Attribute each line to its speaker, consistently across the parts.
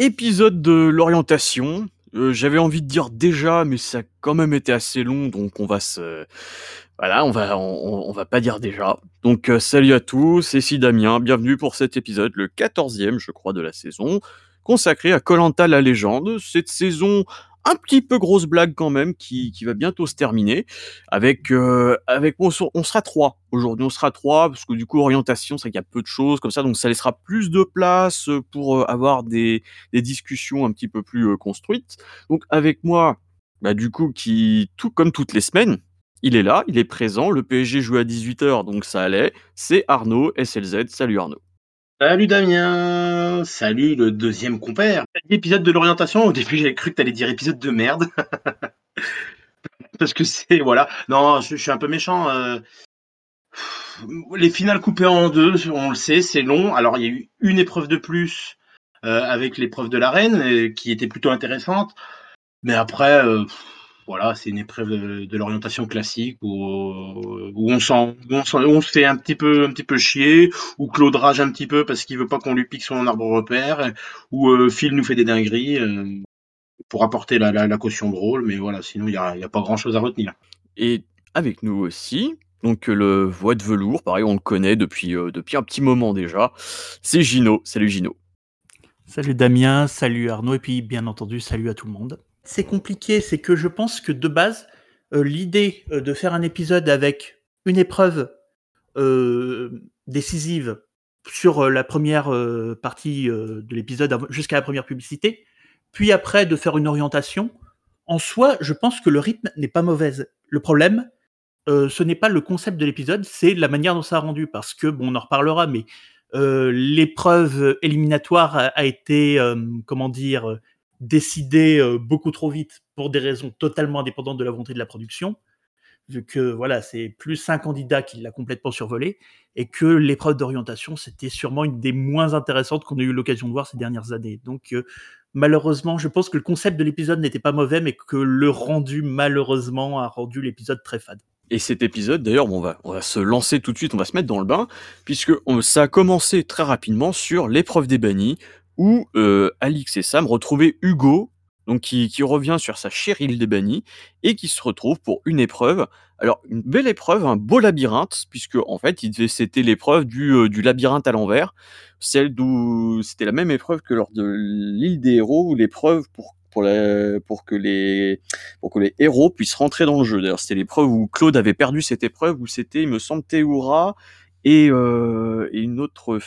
Speaker 1: Épisode de l'orientation. Euh, J'avais envie de dire déjà, mais ça a quand même été assez long, donc on va se, voilà, on va, on, va pas dire déjà. Donc euh, salut à tous, ici Damien, bienvenue pour cet épisode, le 14e, je crois, de la saison, consacré à Colanta la légende. Cette saison un petit peu grosse blague quand même qui, qui va bientôt se terminer avec euh, avec on, on sera trois aujourd'hui on sera trois parce que du coup orientation c'est qu'il y a peu de choses comme ça donc ça laissera plus de place pour euh, avoir des, des discussions un petit peu plus euh, construites. Donc avec moi bah du coup qui tout comme toutes les semaines il est là il est présent. Le PSG joue à 18h donc ça allait. C'est Arnaud SLZ salut Arnaud
Speaker 2: Salut Damien, salut le deuxième compère. Épisode de l'orientation, au début j'avais cru que t'allais dire épisode de merde. Parce que c'est, voilà, non, je, suis un peu méchant. Euh... Les finales coupées en deux, on le sait, c'est long. Alors il y a eu une épreuve de plus euh, avec l'épreuve de l'arène, euh, qui était plutôt intéressante. Mais après, voilà, c'est une épreuve de, de l'orientation classique où, où on s'en, on, on, se fait un petit peu, un petit peu chier, où Claude rage un petit peu parce qu'il veut pas qu'on lui pique son arbre repère, où euh, Phil nous fait des dingueries euh, pour apporter la, la, la, caution drôle, mais voilà, sinon il y a, y a, pas grand chose à retenir.
Speaker 1: Et avec nous aussi, donc le voix de velours, pareil, on le connaît depuis euh, depuis un petit moment déjà. C'est Gino. Salut Gino.
Speaker 3: Salut Damien, salut Arnaud, et puis bien entendu, salut à tout le monde c'est compliqué, c'est que je pense que de base, euh, l'idée euh, de faire un épisode avec une épreuve euh, décisive sur la première partie de l'épisode jusqu'à la première publicité, puis après de faire une orientation, en soi, je pense que le rythme n'est pas mauvaise. Le problème, ce n'est pas le concept de l'épisode, c'est la manière dont ça a rendu, parce que, bon, on en reparlera, mais l'épreuve éliminatoire a été, comment dire, décidé euh, beaucoup trop vite pour des raisons totalement indépendantes de la volonté de la production, vu que voilà, c'est plus un candidat qui l'a complètement survolé, et que l'épreuve d'orientation, c'était sûrement une des moins intéressantes qu'on a eu l'occasion de voir ces dernières années. Donc euh, malheureusement, je pense que le concept de l'épisode n'était pas mauvais, mais que le rendu, malheureusement, a rendu l'épisode très fade.
Speaker 1: Et cet épisode, d'ailleurs, bon, on, va, on va se lancer tout de suite, on va se mettre dans le bain, puisque ça a commencé très rapidement sur l'épreuve des bannis, où euh, Alix et Sam retrouvaient Hugo, donc qui, qui, revient sur sa chère île des bannis, et qui se retrouve pour une épreuve. Alors, une belle épreuve, un beau labyrinthe, puisque en fait, c'était l'épreuve du, euh, du labyrinthe à l'envers, celle d'où c'était la même épreuve que lors de l'île des héros, ou l'épreuve pour pour, la, pour, que les, pour que les héros puissent rentrer dans le jeu. D'ailleurs, c'était l'épreuve où Claude avait perdu cette épreuve, où c'était, il me semble, Théoura et, euh, et une autre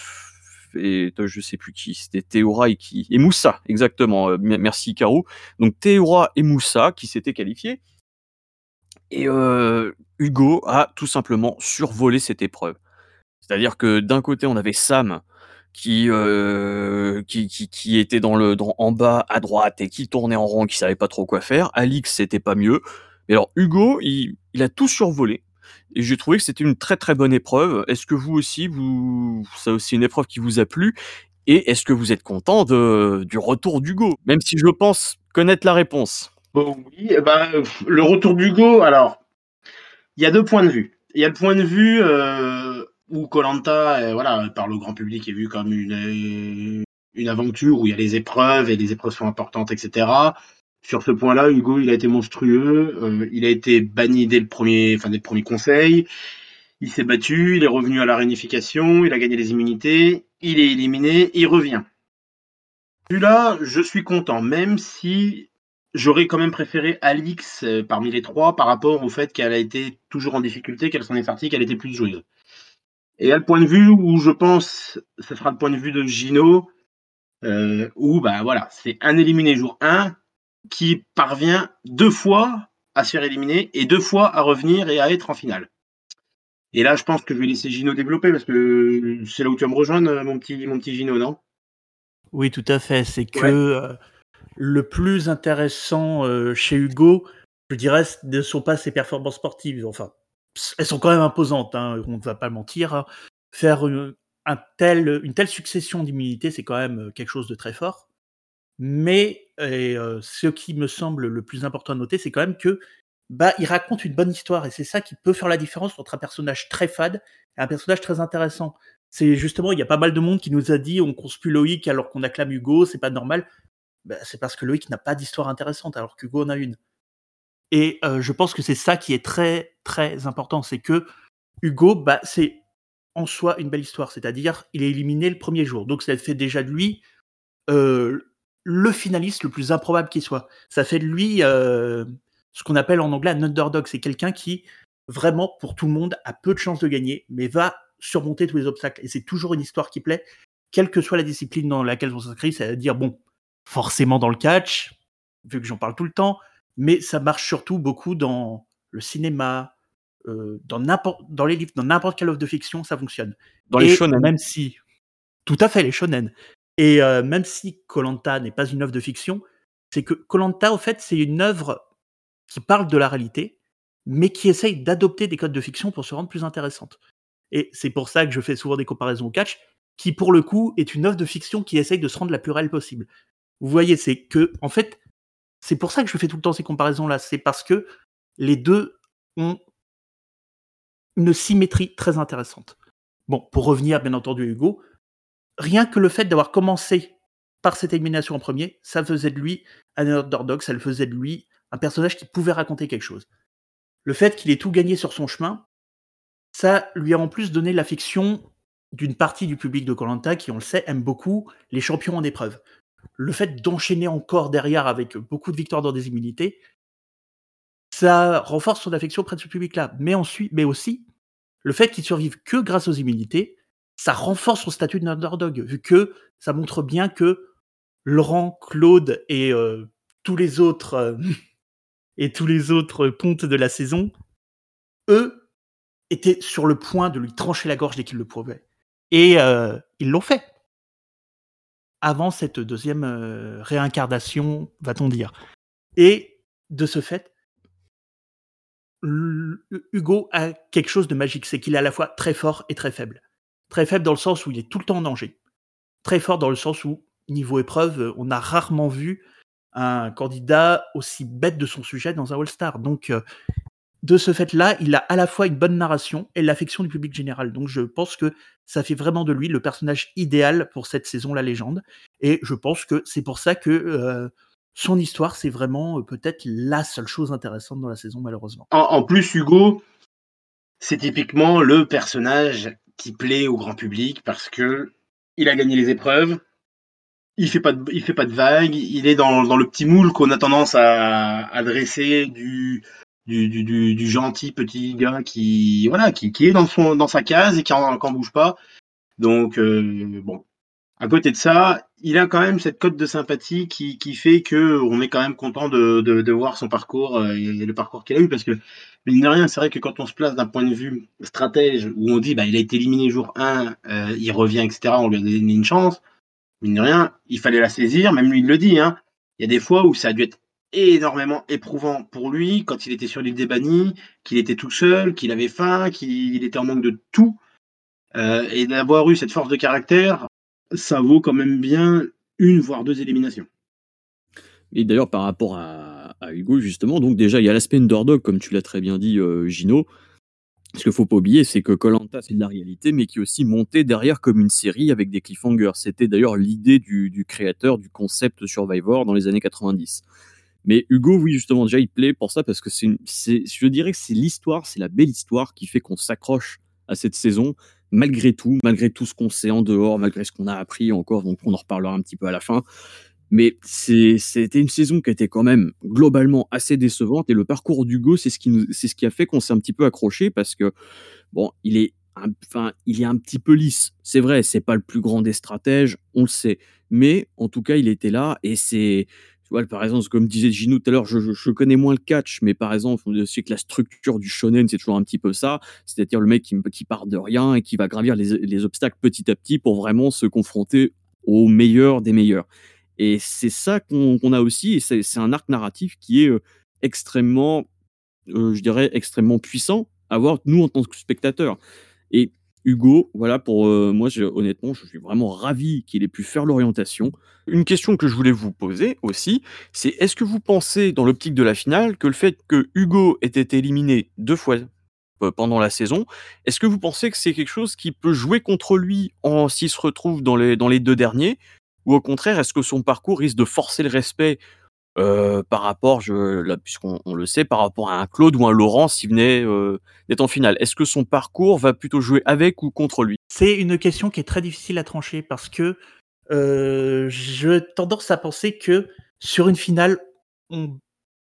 Speaker 1: et je sais plus qui, c'était Théora et qui et Moussa exactement. Euh, merci Caro. Donc Théora et Moussa qui s'étaient qualifiés et euh, Hugo a tout simplement survolé cette épreuve. C'est-à-dire que d'un côté on avait Sam qui, euh, qui, qui, qui était dans le dans, en bas à droite et qui tournait en rond, qui savait pas trop quoi faire. Alix c'était pas mieux. Mais alors Hugo il a tout survolé et j'ai trouvé que c'était une très très bonne épreuve. Est-ce que vous aussi, vous, c'est aussi une épreuve qui vous a plu? Et est-ce que vous êtes content de, du retour d'Hugo? Même si je pense connaître la réponse.
Speaker 2: Bon, oui, eh ben, le retour d'Hugo, alors, il y a deux points de vue. Il y a le point de vue euh, où Colanta, euh, voilà, par le grand public, est vu comme une, une aventure où il y a les épreuves et les épreuves sont importantes, etc. Sur ce point-là, Hugo, il a été monstrueux. Euh, il a été banni dès le premier, enfin dès le premier conseil. Il s'est battu, il est revenu à la réunification, il a gagné les immunités, il est éliminé, il revient. Celui-là, je suis content, même si j'aurais quand même préféré Alix euh, parmi les trois par rapport au fait qu'elle a été toujours en difficulté, qu'elle s'en est sortie, qu'elle était plus joueuse. Et à le point de vue où je pense, ce sera le point de vue de Gino, euh, où bah voilà, c'est un éliminé jour 1, qui parvient deux fois à se faire éliminer et deux fois à revenir et à être en finale. Et là, je pense que je vais laisser Gino développer parce que c'est là où tu vas me rejoindre, mon petit, mon petit Gino, non?
Speaker 3: Oui, tout à fait. C'est que ouais. euh, le plus intéressant euh, chez Hugo, je dirais, ne sont pas ses performances sportives. Enfin, elles sont quand même imposantes, hein, on ne va pas mentir. Hein. Faire une, un tel, une telle succession d'immunités, c'est quand même quelque chose de très fort. Mais ce qui me semble le plus important à noter, c'est quand même que bah, il raconte une bonne histoire et c'est ça qui peut faire la différence entre un personnage très fade et un personnage très intéressant. C'est justement, il y a pas mal de monde qui nous a dit on conspue Loïc alors qu'on acclame Hugo, c'est pas normal. Ben, c'est parce que Loïc n'a pas d'histoire intéressante alors qu'Hugo en a une. Et je pense que c'est ça qui est très très important, c'est que Hugo, bah, c'est en soi une belle histoire, c'est-à-dire il est éliminé le premier jour, donc ça fait déjà de lui le finaliste le plus improbable qui soit. Ça fait de lui euh, ce qu'on appelle en anglais un underdog, c'est quelqu'un qui vraiment pour tout le monde a peu de chances de gagner, mais va surmonter tous les obstacles. Et c'est toujours une histoire qui plaît, quelle que soit la discipline dans laquelle on s'inscrit, c'est-à-dire, bon, forcément dans le catch, vu que j'en parle tout le temps, mais ça marche surtout beaucoup dans le cinéma, euh, dans les livres, dans n'importe quelle œuvre de fiction, ça fonctionne.
Speaker 1: Dans les shonen.
Speaker 3: Même si, tout à fait, les shonen. Et euh, même si Colanta n'est pas une œuvre de fiction, c'est que Colanta, au fait, c'est une œuvre qui parle de la réalité, mais qui essaye d'adopter des codes de fiction pour se rendre plus intéressante. Et c'est pour ça que je fais souvent des comparaisons au catch, qui pour le coup est une œuvre de fiction qui essaye de se rendre la plus réelle possible. Vous voyez, c'est que, en fait, c'est pour ça que je fais tout le temps ces comparaisons-là. C'est parce que les deux ont une symétrie très intéressante. Bon, pour revenir bien entendu à Hugo, rien que le fait d'avoir commencé par cette élimination en premier, ça faisait de lui un underdog, ça le faisait de lui un personnage qui pouvait raconter quelque chose. Le fait qu'il ait tout gagné sur son chemin, ça lui a en plus donné l'affection d'une partie du public de Colanta qui, on le sait, aime beaucoup les champions en épreuve. Le fait d'enchaîner encore derrière avec beaucoup de victoires dans des immunités, ça renforce son affection auprès de ce public-là. Mais ensuite, mais aussi, le fait qu'il survive que grâce aux immunités, ça renforce son statut d'underdog, vu que ça montre bien que Laurent, Claude et euh, tous les autres euh, et tous les autres pontes de la saison, eux, étaient sur le point de lui trancher la gorge dès qu'ils le pouvaient. Et euh, ils l'ont fait. Avant cette deuxième euh, réincarnation, va-t-on dire. Et de ce fait, Hugo a quelque chose de magique, c'est qu'il est à la fois très fort et très faible. Très faible dans le sens où il est tout le temps en danger. Très fort dans le sens où, niveau épreuve, on a rarement vu un candidat aussi bête de son sujet dans un All-Star. Donc, euh, de ce fait-là, il a à la fois une bonne narration et l'affection du public général. Donc je pense que ça fait vraiment de lui le personnage idéal pour cette saison La Légende. Et je pense que c'est pour ça que euh, son histoire, c'est vraiment euh, peut-être la seule chose intéressante dans la saison, malheureusement.
Speaker 2: En, plus, Hugo, c'est typiquement le personnage qui plaît au grand public parce que il a gagné les épreuves, il fait pas de, il fait pas de vagues, il est dans, dans le petit moule qu'on a tendance à, à dresser du du, du, du, gentil petit gars qui voilà qui, qui est dans son dans sa case et qui en, bouge pas. Donc euh, bon, à côté de ça, il a quand même cette cote de sympathie qui, fait que on est quand même content de voir son parcours euh, et le parcours qu'il a eu parce que mine de rien, c'est vrai que quand on se place d'un point de vue stratège où on dit bah il a été éliminé jour 1, euh, il revient etc. On lui a donné une chance. Mine de rien, il fallait la saisir. Même lui il le dit. Hein. Il y a des fois où ça a dû être énormément éprouvant pour lui quand il était sur l'île des bannis, qu'il était tout seul, qu'il avait faim, qu'il était en manque de tout. Euh, et d'avoir eu cette force de caractère, ça vaut quand même bien une voire deux éliminations.
Speaker 1: Et d'ailleurs, par rapport à, Hugo, justement, donc déjà, il y a l'aspect underdog, comme tu l'as très bien dit, euh, Gino. Ce qu'il faut pas oublier, c'est que Colanta, c'est de la réalité, mais qui est aussi monté derrière comme une série avec des cliffhangers. C'était d'ailleurs l'idée du, créateur du concept Survivor dans les années 90. Mais Hugo, oui, justement, déjà, il plaît pour ça parce que c'est, je dirais que c'est l'histoire, c'est la belle histoire qui fait qu'on s'accroche à cette saison, malgré tout, malgré tout ce qu'on sait en dehors, malgré ce qu'on a appris encore, donc on en reparlera un petit peu à la fin. Mais c'était une saison qui était quand même globalement assez décevante et le parcours d'Hugo, c'est ce qui c'est ce qui a fait qu'on s'est un petit peu accroché parce que bon, il est enfin, il est un petit peu lisse. C'est vrai, c'est pas le plus grand des stratèges, on le sait. Mais en tout cas, il était là et c'est tu vois, par exemple, comme disait Gino tout à l'heure, je, connais moins le catch, mais par exemple, sais que la structure du shonen, c'est toujours un petit peu ça. C'est-à-dire le mec qui, qui, part de rien et qui va gravir les, obstacles petit à petit pour vraiment se confronter au meilleur des meilleurs. Et c'est ça qu'on a aussi, et c'est un arc narratif qui est euh, extrêmement, euh, je dirais, extrêmement puissant à voir, nous, en tant que spectateurs. Et Hugo, voilà, pour euh, moi, honnêtement, je suis vraiment ravi qu'il ait pu faire l'orientation. Une question que je voulais vous poser aussi, c'est est-ce que vous pensez, dans l'optique de la finale, que le fait que Hugo ait été éliminé deux fois pendant la saison. Est-ce que vous pensez que c'est quelque chose qui peut jouer contre lui s'il se retrouve dans les deux derniers? Ou au contraire est-ce que son parcours risque de forcer le respect euh, par rapport, puisqu'on le sait, par rapport à un Claude ou un Laurent s'il venait euh, d'être en finale. Est-ce que son parcours va plutôt jouer avec ou contre lui?
Speaker 3: C'est une question qui est très difficile à trancher parce que euh, je tendance à penser que sur une finale, on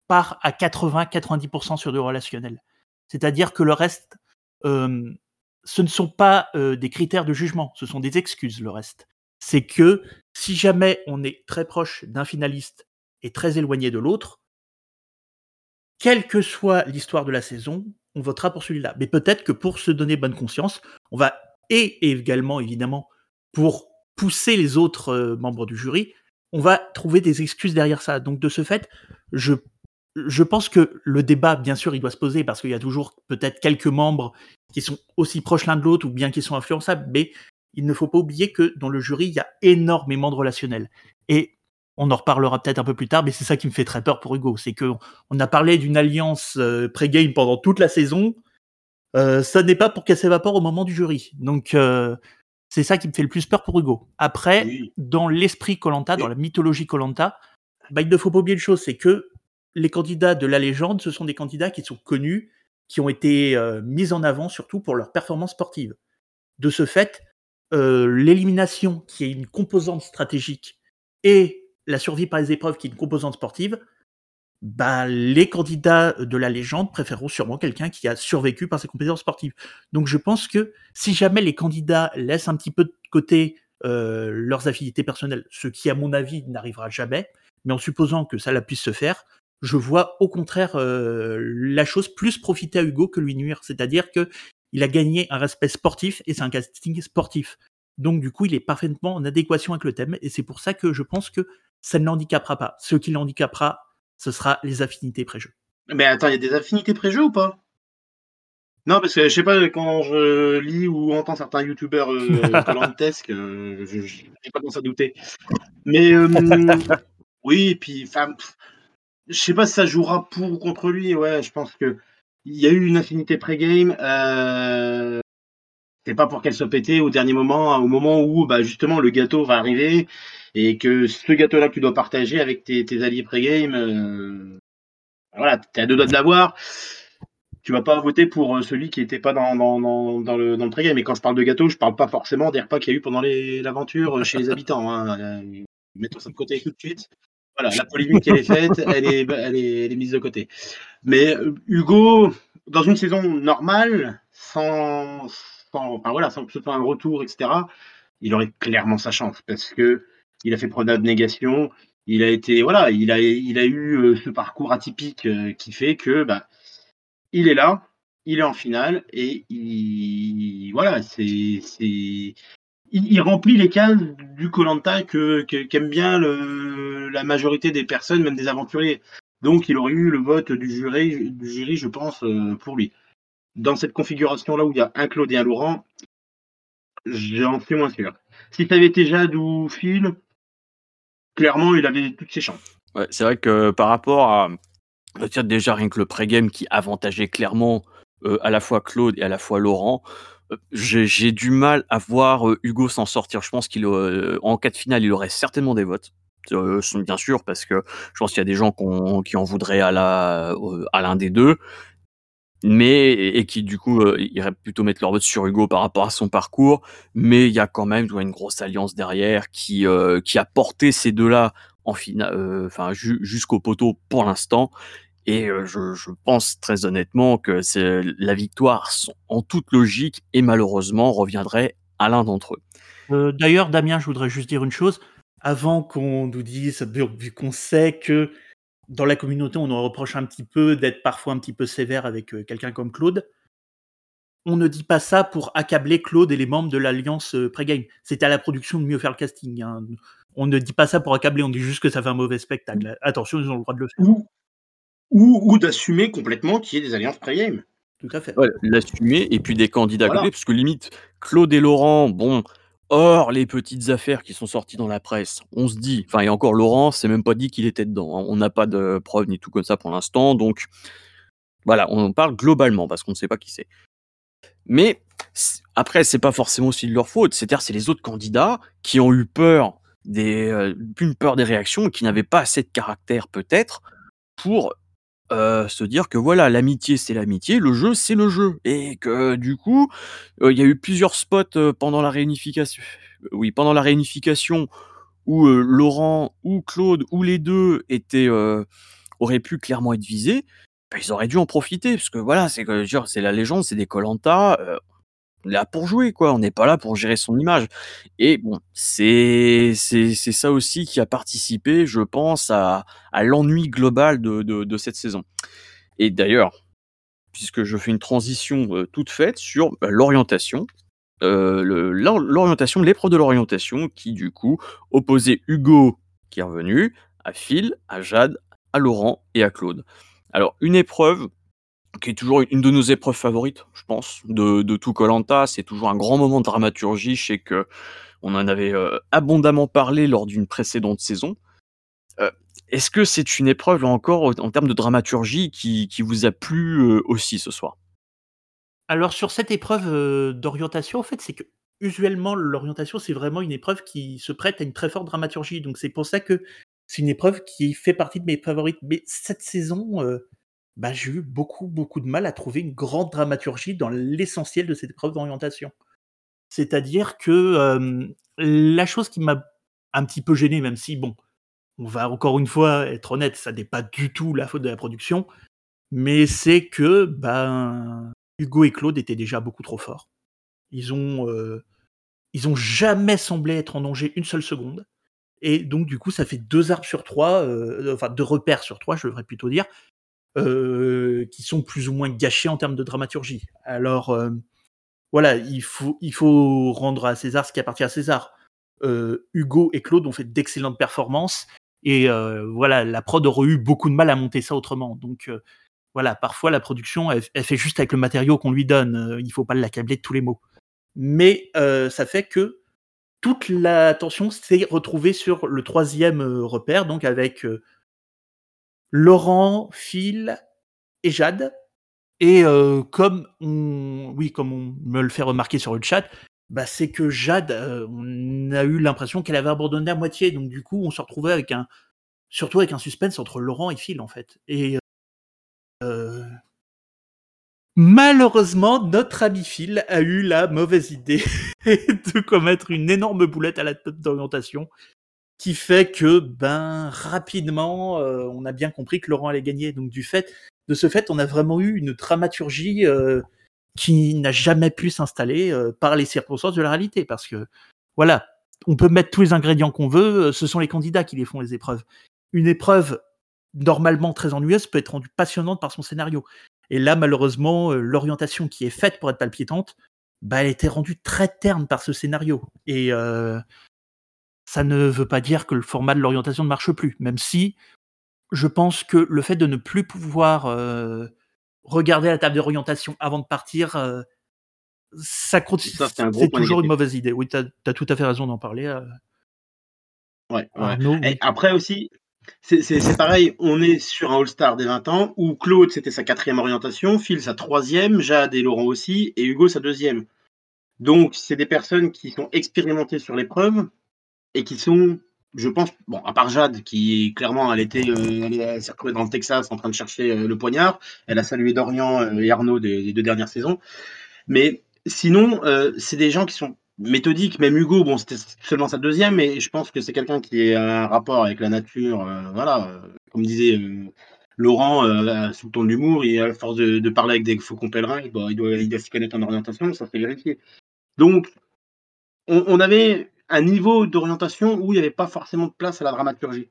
Speaker 3: part à 80-90% sur du relationnel. C'est-à-dire que le reste, ce ne sont pas des critères de jugement, ce sont des excuses, le reste. C'est que si jamais on est très proche d'un finaliste est très éloigné de l'autre, quelle que soit l'histoire de la saison, on votera pour celui-là. Mais peut-être que pour se donner bonne conscience, on va, et également évidemment pour pousser les autres euh, membres du jury, on va trouver des excuses derrière ça. Donc de ce fait, je, je pense que le débat, bien sûr, il doit se poser parce qu'il y a toujours peut-être quelques membres qui sont aussi proches l'un de l'autre ou bien qui sont influençables, mais il ne faut pas oublier que dans le jury, il y a énormément de relationnels. Et on en reparlera peut-être un peu plus tard, mais c'est ça qui me fait très peur pour Hugo. C'est que on a parlé d'une alliance euh, pré-game pendant toute la saison. Euh, ça n'est pas pour qu'elle s'évapore au moment du jury. Donc euh, c'est ça qui me fait le plus peur pour Hugo. Après, dans l'esprit Colanta, dans la mythologie Colanta, bah, il ne faut pas oublier une chose, c'est que les candidats de la légende, ce sont des candidats qui sont connus, qui ont été mis en avant surtout pour leur performance sportive. De ce fait, l'élimination, qui est une composante stratégique, et la survie par les épreuves, qui est une composante sportive, bah, les candidats de la légende préféreront sûrement quelqu'un qui a survécu par ses compétences sportives. Donc je pense que si jamais les candidats laissent un petit peu de côté euh, leurs affinités personnelles, ce qui à mon avis n'arrivera jamais, mais en supposant que ça puisse se faire, je vois au contraire euh, la chose plus profiter à Hugo que lui nuire. C'est-à-dire que il a gagné un respect sportif et c'est un casting sportif. Donc du coup, il est parfaitement en adéquation avec le thème et c'est pour ça que je pense que ça ne l'handicapera pas. Ce qui l'handicapera, ce sera les affinités pré-jeu.
Speaker 2: Mais attends, il y a des affinités pré-jeu ou pas? Non, parce que je sais pas, quand je lis ou entends certains youtubeurs euh, euh je n'ai pas commencé à douter. Mais euh, oui, et puis, enfin, je sais pas si ça jouera pour ou contre lui. Ouais, je pense que il y a eu une affinité pré-game. Euh, c'est pas pour qu'elle soit pétée au dernier moment, au moment où bah, justement le gâteau va arriver et que ce gâteau-là que tu dois partager avec tes, alliés pré-game, euh, voilà, t'es à deux doigts de l'avoir. Tu vas pas voter pour euh, celui qui était pas dans, le, dans le pré-game. Et quand je parle de gâteau, je parle pas forcément des repas qu'il y a eu pendant l'aventure chez les habitants. Hein. Mettons ça de côté tout de suite. Voilà, la polémique elle est faite, elle est, est mise de côté. Mais euh, Hugo, dans une saison normale, sans, sans, enfin voilà, sans que un retour, etc., il aurait clairement sa chance parce que il a fait preuve d'abnégation, il a été voilà, il a il a eu euh, ce parcours atypique euh, qui fait que bah il est là, il est en finale et il voilà, c'est c'est il, remplit les cases du Colanta que qu'aime bien la majorité des personnes, même des aventuriers. Donc il aurait eu le vote du jury, du jury je pense, euh, pour lui. Dans cette configuration-là où il y a un Claude et un Laurent, j'en suis moins sûr. Si tu avais été Jade ou Phil, clairement, il avait toutes ses chances.
Speaker 1: C'est vrai que par rapport à déjà rien que le pré-game qui avantageait clairement euh, à la fois Claude et à la fois Laurent, euh, j'ai du mal à voir euh, Hugo s'en sortir. Je pense qu'il en cas de finale, il aurait certainement des votes. bien sûr, parce que je pense qu'il y a des gens qui en voudraient à l'un des deux mais et qui du coup euh, iraient plutôt mettre leur vote sur Hugo par rapport à son parcours, mais il y a quand même une grosse alliance derrière qui euh, qui a porté ces deux-là en finale, euh, enfin jusqu'au poteau pour l'instant. Et je, je, pense très honnêtement que c'est la victoire en toute logique et malheureusement reviendrait à l'un d'entre
Speaker 3: eux. D'ailleurs, Damien, je voudrais juste dire une chose. Avant qu'on nous dise, vu qu'on sait que dans la communauté, on nous reproche un petit peu d'être parfois un petit peu sévère avec euh, quelqu'un comme Claude. On ne dit pas ça pour accabler Claude et les membres de l'alliance euh, pré-game. C'était à la production de mieux faire le casting. Hein. On ne dit pas ça pour accabler, on dit juste que ça fait un mauvais spectacle. Attention, ils ont le droit de le faire.
Speaker 2: Ou, d'assumer complètement qu'il y ait des alliances pré-game.
Speaker 3: Tout à fait.
Speaker 1: L'assumer et puis des candidats voilà. parce que limite, Claude et Laurent, bon, Or, les petites affaires qui sont sorties dans la presse, on se dit, enfin, et encore Laurent, c'est même pas dit qu'il était dedans. Hein. On n'a pas de preuves ni tout comme ça pour l'instant, donc Voilà, on en parle globalement parce qu'on ne sait pas qui c'est. Mais après, c'est pas forcément aussi de leur faute. C'est-à-dire, c'est les autres candidats qui ont eu peur des, euh, peur des réactions qui n'avaient pas assez de caractère peut-être pour euh, se dire que voilà, l'amitié c'est l'amitié, le jeu c'est le jeu, et que du coup, euh, il y a eu plusieurs spots pendant la réunification, oui, pendant la réunification où Laurent ou Claude ou les deux auraient pu clairement être visés. Bah, ils auraient dû en profiter parce que voilà, c'est la légende, c'est des Colanta. On est là pour jouer quoi, on n'est pas là pour gérer son image. Et bon, c'est c'est ça aussi qui a participé, je pense, à à l'ennui global de, de, de cette saison. Et d'ailleurs, puisque je fais une transition euh, toute faite sur bah, l'orientation, euh, l'orientation, l'épreuve de l'orientation, qui du coup opposait Hugo, qui est revenu, à Phil, à Jade, à Laurent et à Claude. Alors, une épreuve qui est toujours une de nos épreuves favorites, je pense, de, tout Colanta. C'est toujours un grand moment de dramaturgie. Je sais que on en avait euh, abondamment parlé lors d'une précédente saison. Euh, est-ce que c'est une épreuve, là encore, en termes de dramaturgie, qui, qui vous a plu euh, aussi ce soir?
Speaker 3: Alors, sur cette épreuve d'orientation, en fait, c'est que usuellement, l'orientation, c'est vraiment une épreuve qui se prête à une très forte dramaturgie. Donc, c'est pour ça que c'est une épreuve qui fait partie de mes favorites. Mais cette saison, bah, j'ai eu beaucoup, beaucoup de mal à trouver une grande dramaturgie dans l'essentiel de cette épreuve d'orientation. C'est-à-dire que la chose qui m'a un petit peu gêné, même si, bon, on va encore une fois être honnête, ça n'est pas du tout la faute de la production, mais c'est que ben, Hugo et Claude étaient déjà beaucoup trop forts. Ils ont, ils ont jamais semblé être en danger une seule seconde. Et donc, du coup, ça fait deux arbres sur trois, enfin deux repères sur trois, je devrais plutôt dire, euh, qui sont plus ou moins gâchés en termes de dramaturgie. Alors, euh, voilà, il faut, il faut rendre à César ce qui appartient à César. Hugo et Claude ont fait d'excellentes performances. Et voilà, la prod aurait eu beaucoup de mal à monter ça autrement. Donc, voilà, parfois la production, elle, fait juste avec le matériau qu'on lui donne. il faut pas l'accabler de tous les mots. Mais ça fait que toute l'attention s'est retrouvée sur le troisième euh, repère, donc avec euh, Laurent, Phil et Jade. Et euh, comme on, oui, comme on me le fait remarquer sur le chat, bah, c'est que Jade, on a eu l'impression qu'elle avait abandonné à moitié. Donc du coup, on se retrouvait avec un, surtout avec un suspense entre Laurent et Phil en fait. Et Malheureusement, notre ami Phil a eu la mauvaise idée de commettre une énorme boulette à la tête d'orientation qui fait que, ben, rapidement, euh, on a bien compris que Laurent allait gagner. Donc, du fait, de ce fait, on a vraiment eu une dramaturgie euh, qui n'a jamais pu s'installer euh, par les circonstances de la réalité. Parce que, voilà, on peut mettre tous les ingrédients qu'on veut, ce sont les candidats qui les font, les épreuves. Une épreuve normalement très ennuyeuse peut être rendue passionnante par son scénario. Et là, malheureusement, l'orientation qui est faite pour être palpitante, bah, elle été rendue très terne par ce scénario. Et ça ne veut pas dire que le format de l'orientation ne marche plus, même si je pense que le fait de ne plus pouvoir euh, regarder la table d'orientation avant de partir, ça continue. C'est toujours une mauvaise idée. Oui, tu as, tout à fait raison d'en parler.
Speaker 2: Ouais, ouais. après aussi, c'est pareil, on est sur un All-Star des 20 ans où Claude c'était sa quatrième orientation, Phil sa troisième, Jade et Laurent aussi, et Hugo sa deuxième. Donc c'est des personnes qui sont expérimentées sur l'épreuve et qui sont, je pense, bon, à part Jade qui clairement elle était, euh, dans le Texas en train de chercher euh, le poignard, elle a salué Dorian euh, et Arnaud des, deux dernières saisons, mais sinon c'est des gens qui sont méthodique. Même Hugo, bon, c'était seulement sa deuxième, mais je pense que c'est quelqu'un qui a un rapport avec la nature. Euh, voilà, euh, comme disait euh, Laurent, sous le ton de l'humour, et à force de, parler avec des faucons pèlerins, il doit, il doit, s'y connaître en orientation, ça fait vérifier. Donc, on avait un niveau d'orientation où il n'y avait pas forcément de place à la dramaturgie.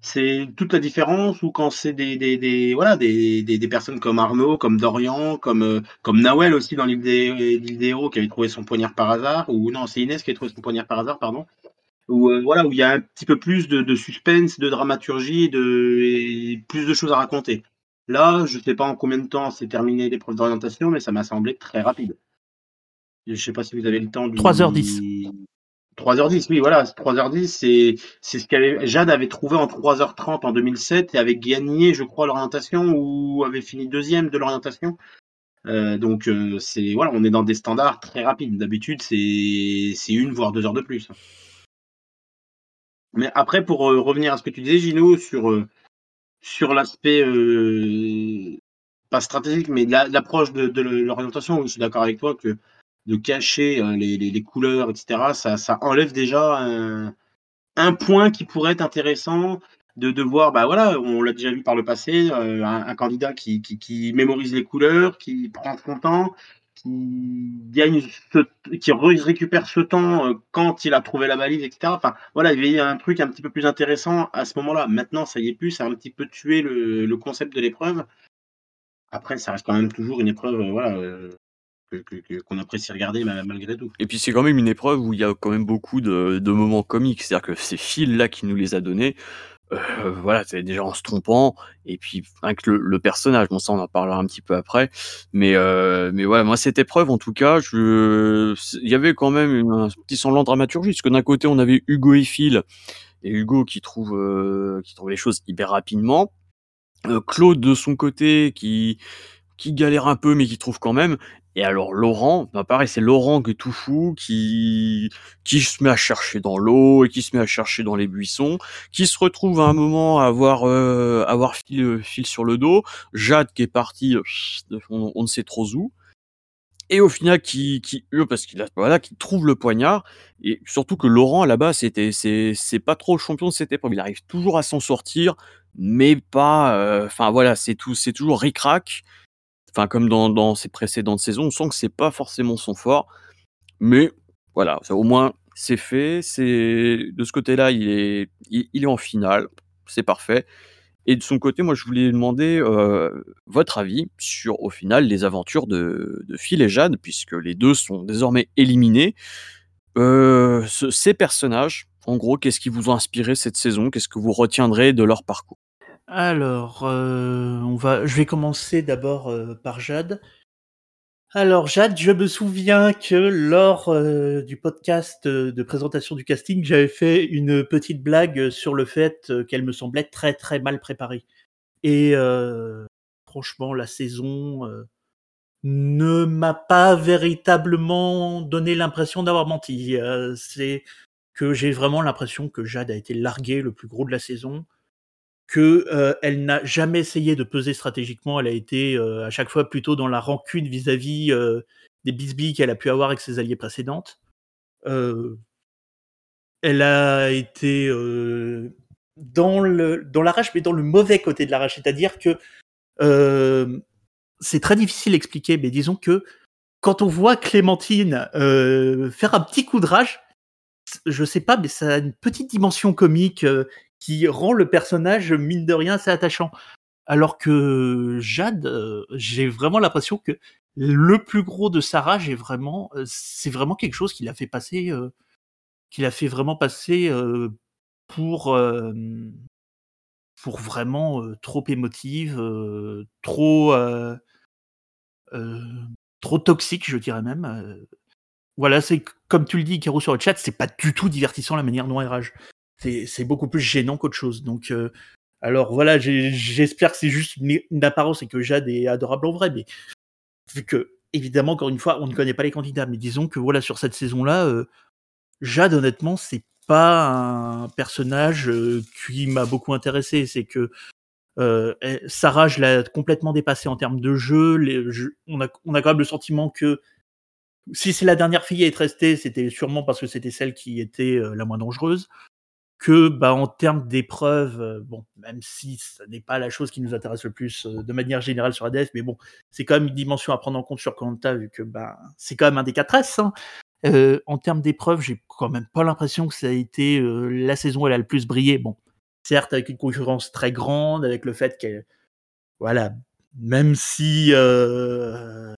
Speaker 2: C'est toute la différence ou quand c'est des, voilà, des, personnes comme Arnaud, comme Dorian, comme, euh, aussi dans l'île des, des, qui avait trouvé son poignard par hasard, ou non, c'est Inès qui a trouvé son poignard par hasard, pardon. Où, euh, voilà, où il y a un petit peu plus de, de suspense, de dramaturgie de, et plus de choses à raconter. Là, je ne sais pas en combien de temps c'est terminé l'épreuve d'orientation, mais ça m'a semblé très rapide. Je ne sais pas si vous avez le temps.
Speaker 3: 3h10.
Speaker 2: 3h10, oui, voilà, 3h10, c'est c'est ce qu'avait Jade avait trouvé en 3h30 en 2007 et avait gagné, je crois, l'orientation ou avait fini deuxième de l'orientation. Euh, donc euh, c'est voilà, on est dans des standards très rapides. D'habitude, c'est c'est une voire deux heures de plus. Mais après, pour euh, revenir à ce que tu disais, Gino, sur sur l'aspect pas stratégique, mais l'approche de, de l'orientation, je suis d'accord avec toi que de cacher les, les, les, couleurs, etc., ça, ça enlève déjà un, un, point qui pourrait être intéressant de, de voir, bah voilà, on l'a déjà vu par le passé, euh, un, candidat qui, qui, mémorise les couleurs, qui prend son temps, qui gagne, qui récupère ce temps euh, quand il a trouvé la balise, etc. Enfin, voilà, il y a un truc un petit peu plus intéressant à ce moment-là. Maintenant, ça y est plus, ça a un petit peu tué le, le concept de l'épreuve. Après, ça reste quand même toujours une épreuve, euh, voilà, qu'on apprécie regarder malgré tout.
Speaker 1: Et puis c'est quand même une épreuve où il y a quand même beaucoup de, moments comiques, c'est-à-dire que ces fils-là qui nous les a donnés, euh, voilà, c'est déjà en se trompant, et puis avec le, le, personnage, bon ça on en parlera un petit peu après, mais euh, mais ouais, moi cette épreuve en tout cas, je, il y avait quand même un petit semblant de dramaturgie, parce que d'un côté on avait Hugo et Phil, et Hugo qui trouve euh, qui trouve les choses hyper rapidement, euh, Claude de son côté qui qui galère un peu mais qui trouve quand même, et alors Laurent, bah pareil, c'est Laurent qui est tout fou, qui qui se met à chercher dans l'eau et qui se met à chercher dans les buissons, qui se retrouve à un moment à avoir euh, avoir fil, euh, fil sur le dos, Jade qui est parti, euh, on, ne sait trop où, et au final qui qui parce qu'il a voilà, qui trouve le poignard. Et surtout que Laurent à la base c'était c'est c'est pas trop champion de cette épreuve, il arrive toujours à s'en sortir, mais pas, euh, enfin voilà, c'est tout, c'est toujours ric-rac enfin comme dans, ses précédentes saisons, on sent que c'est pas forcément son fort, mais voilà, au moins c'est fait, c'est de ce côté-là, il est, en finale, c'est parfait. Et de son côté, moi, je voulais demander euh, votre avis sur, au final, les aventures de, Phil et Jade, puisque les deux sont désormais éliminés. Euh, ce, ces personnages, en gros, qu'est-ce qui vous a inspiré cette saison? Qu'est-ce que vous retiendrez de leur parcours?
Speaker 3: Alors, euh, on va je vais commencer d'abord, euh, par Jade. Alors Jade, je me souviens que lors, euh, du podcast, de présentation du casting, j'avais fait une petite blague, sur le fait, qu'elle me semblait très, très mal préparée et franchement la saison, ne m'a pas véritablement donné l'impression d'avoir menti. c'est que j'ai vraiment l'impression que Jade a été larguée le plus gros de la saison que euh, elle n'a jamais essayé de peser stratégiquement. Elle a été euh, à chaque fois plutôt dans la rancune vis-à-vis euh, des bisbilles qu'elle a pu avoir avec ses alliés précédentes. elle a été dans le dans la rage, mais dans le mauvais côté de la rage, c'est-à-dire que c'est très difficile à expliquer, mais disons que quand on voit Clémentine faire un petit coup de rage, je sais pas, mais ça a une petite dimension comique qui rend le personnage, mine de rien, assez attachant. Alors que Jade, euh, j'ai vraiment l'impression que le plus gros de Sarah, j'ai vraiment, euh, c'est vraiment quelque chose qui l'a fait passer, euh, qui l'a fait vraiment passer pour pour vraiment trop émotive, trop trop toxique, je dirais même. voilà, c'est comme tu le dis, Kero sur le chat, c'est pas du tout divertissant la manière dont elle rage c'est beaucoup plus gênant qu'autre chose. Donc, euh, alors voilà, j'espère que c'est juste une, apparence et que Jade est adorable en vrai, mais vu que, évidemment, encore une fois, on ne connaît pas les candidats, mais disons que voilà, sur cette saison-là, euh, Jade, honnêtement, c'est pas un personnage euh, qui m'a beaucoup intéressé. C'est que Sarah, je l'ai complètement dépassé en termes de jeu. On, a, on a quand même le sentiment que si c'est la dernière fille à être restée, c'était sûrement parce que c'était celle qui était la moins dangereuse que bah, en termes d'épreuves, euh, bon, même si ce n'est pas la chose qui nous intéresse le plus euh, de manière générale sur ADF, mais bon, c'est quand même une dimension à prendre en compte sur Kontanta, vu que bah, c'est quand même un des 4S. Hein. Euh, en termes d'épreuves, j'ai quand même pas l'impression que ça a été la saison où elle a le plus brillé. Bon, certes avec une concurrence très grande, avec le fait qu'elle, voilà, même si, même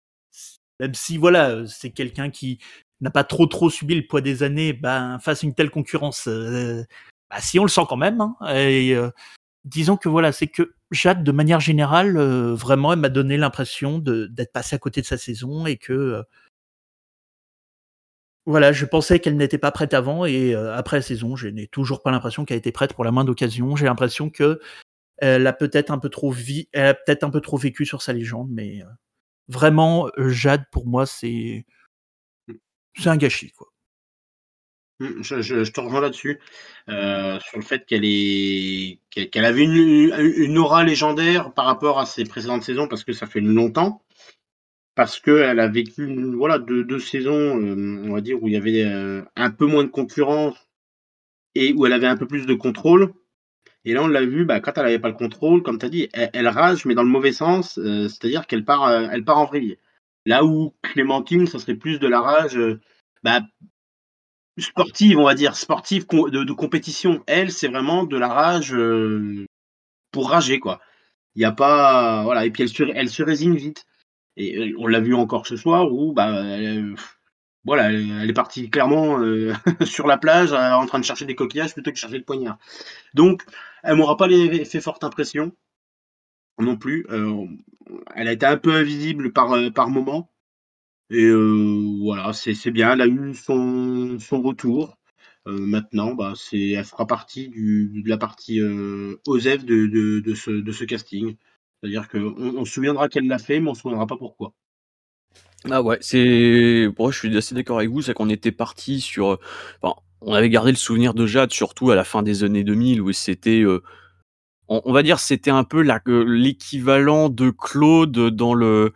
Speaker 3: si voilà, c'est quelqu'un qui n'a pas trop trop subi le poids des années, ben face à une telle concurrence, euh, bah, si on le sent quand même. Hein, et euh, disons que voilà, c'est que Jade, de manière générale, euh, vraiment, elle m'a donné l'impression d'être passé à côté de sa saison et que Voilà, je pensais qu'elle n'était pas prête avant et après la saison, je n'ai toujours pas l'impression qu'elle était prête pour la moindre occasion. J'ai l'impression que elle a peut-être un peu trop elle a peut-être un peu trop vécu sur sa légende, mais vraiment Jade pour moi c'est. C'est un gâchis quoi.
Speaker 2: Mmh, je, te rejoins là-dessus, euh, sur le fait qu'elle est qu'elle avait une, une aura légendaire par rapport à ses précédentes saisons, parce que ça fait longtemps. Parce qu'elle a vécu voilà deux, saisons, euh, on va dire, où il y avait euh, un peu moins de concurrence et où elle avait un peu plus de contrôle. Et là, on l'a vu, bah, quand elle n'avait pas le contrôle, comme tu as dit, elle, rage, mais dans le mauvais sens, c'est-à-dire qu'elle part, elle part en vrille. Là où Clémentine, ça serait plus de la rage, bah, sportive, on va dire, sportive de, compétition. Elle, c'est vraiment de la rage euh, pour rager, quoi. Il n'y a pas. Voilà, et puis elle se, résigne vite. Et euh, on l'a vu encore ce soir où, bah, elle, voilà, elle, est partie clairement euh, sur la plage en train de chercher des coquillages plutôt que de chercher le poignard. Donc, elle m'aura pas fait forte impression non plus. Elle a été un peu invisible par, par moment. Et voilà, c'est bien, elle a eu son son retour. maintenant, bah, elle fera partie du de la partie, OSEF de de de ce de ce casting. C'est-à-dire qu'on on se souviendra qu'elle l'a fait, mais on se souviendra pas pourquoi.
Speaker 1: Ah ouais, c'est bon, je suis assez d'accord avec vous, c'est qu'on était parti sur, enfin, on avait gardé le souvenir de Jade, surtout à la fin des années 2000 où c'était, on va dire, c'était un peu la l'équivalent de Claude dans le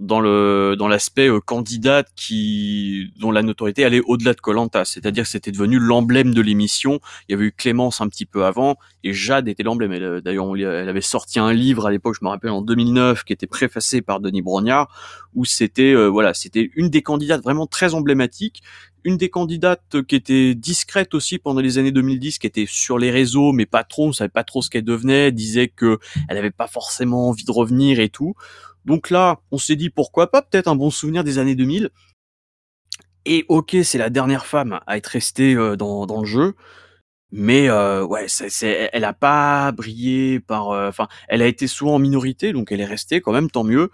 Speaker 1: dans le dans l'aspect euh, candidate qui dont la notoriété allait au-delà de Colanta, c'est-à-dire que c'était devenu l'emblème de l'émission. Il y avait eu Clémence un petit peu avant et Jade était l'emblème. Euh, d'ailleurs, elle avait sorti un livre à l'époque, je me rappelle en 2009, qui était préfacé par Denis Brognard, où c'était euh, voilà, c'était une des candidates vraiment très emblématiques une des candidates qui était discrète aussi pendant les années 2010, qui était sur les réseaux, mais pas trop, on savait pas trop ce qu'elle devenait, disait que elle avait pas forcément envie de revenir et tout. Donc là, on s'est dit pourquoi pas, peut-être un bon souvenir des années 2000. Et ok, c'est la dernière femme à être restée euh, dans, le jeu, mais euh, ouais, elle a pas brillé par, euh, enfin, elle a été souvent en minorité, donc elle est restée quand même, tant mieux.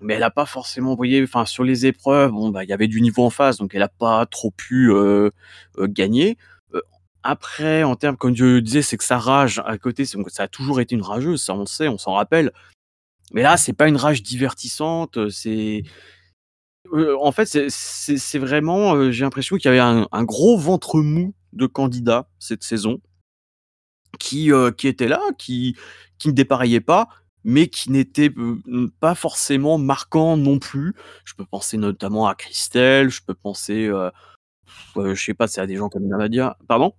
Speaker 1: Mais elle a pas forcément, brillé. enfin, sur les épreuves, bon, bah, il y avait du niveau en face, donc elle a pas trop pu gagner. après, en termes, comme je disais, c'est que sa rage à côté, ça a toujours été une rageuse, ça on sait, on s'en rappelle. Mais là, c'est pas une rage divertissante, c'est en fait, c'est vraiment, j'ai l'impression qu'il y avait un, gros ventre mou de candidats cette saison qui, qui étaient là, qui, qui ne dépareillaient pas, mais qui n'étaient pas forcément marquants non plus. Je peux penser notamment à Christelle, je peux penser, je sais pas, c'est à des gens comme Navadia. Pardon?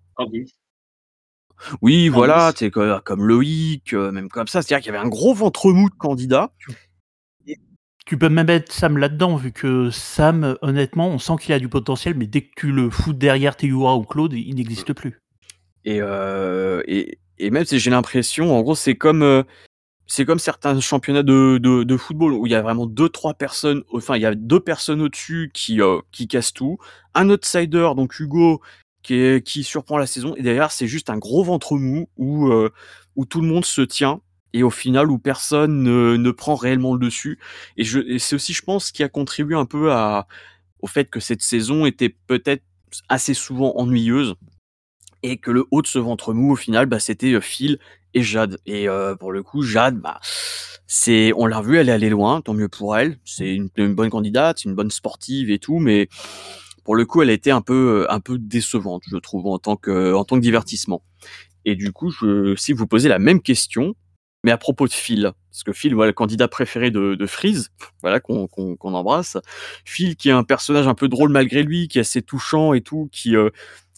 Speaker 1: Oui, voilà, c'est comme Loïc, euh, même comme ça. C'est-à-dire qu'il y avait un gros ventre mou de candidats.
Speaker 3: Tu peux même mettre Sam là-dedans, vu que Sam, honnêtement, on sent qu'il a du potentiel, mais dès que tu le fous derrière Théoura ou Claude, il n'existe plus.
Speaker 1: Et, euh, et, même si j'ai l'impression, en gros, c'est comme, euh, c'est comme certains championnats de, de, football où il y a vraiment deux, trois personnes, enfin, il y a deux personnes au-dessus qui, qui cassent tout. Un outsider, donc Hugo, qui, surprend la saison. Et d'ailleurs, c'est juste un gros ventre mou où, euh, où tout le monde se tient et au final où personne ne, ne prend réellement le dessus. Et, c'est aussi, je pense, qui a contribué un peu à, au fait que cette saison était peut-être assez souvent ennuyeuse et que le haut de ce ventre mou, au final, bah, c'était euh, Phil et Jade. Et euh, pour le coup, Jade, bah, on l'a vu, elle est allée loin, tant mieux pour elle. C'est une, une bonne candidate, une bonne sportive et tout, mais pour le coup, elle a été un peu, un peu décevante, je trouve, en tant que, en tant que divertissement. Et du coup, je, si vous posez la même question, mais à propos de Phil, parce que Phil, voilà, le candidat préféré de, Freeze, voilà, qu'on qu'on embrasse. Phil, qui est un personnage un peu drôle malgré lui, qui est assez touchant et tout, qui, euh,